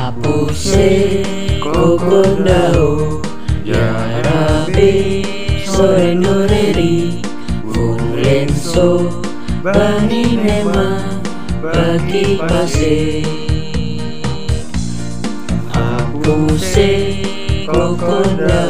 Apuse kokondao Ya Rabbi sore noreri Fulenso bani nema bagi pase Apuse kokondao Ya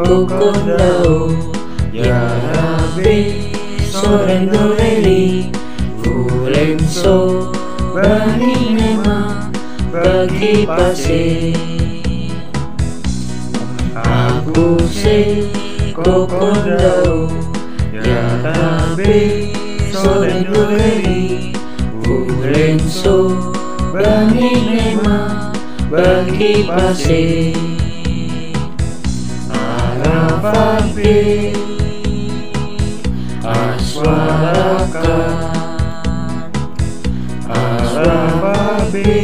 Apuse kokondao Ya Rabbi sore noreli Fulenso bani nema bagi pase Apuse kokondao Ya Rabbi sore noreli Fulenso bani nema bagi pase mimpi Aswarakan Aswarabi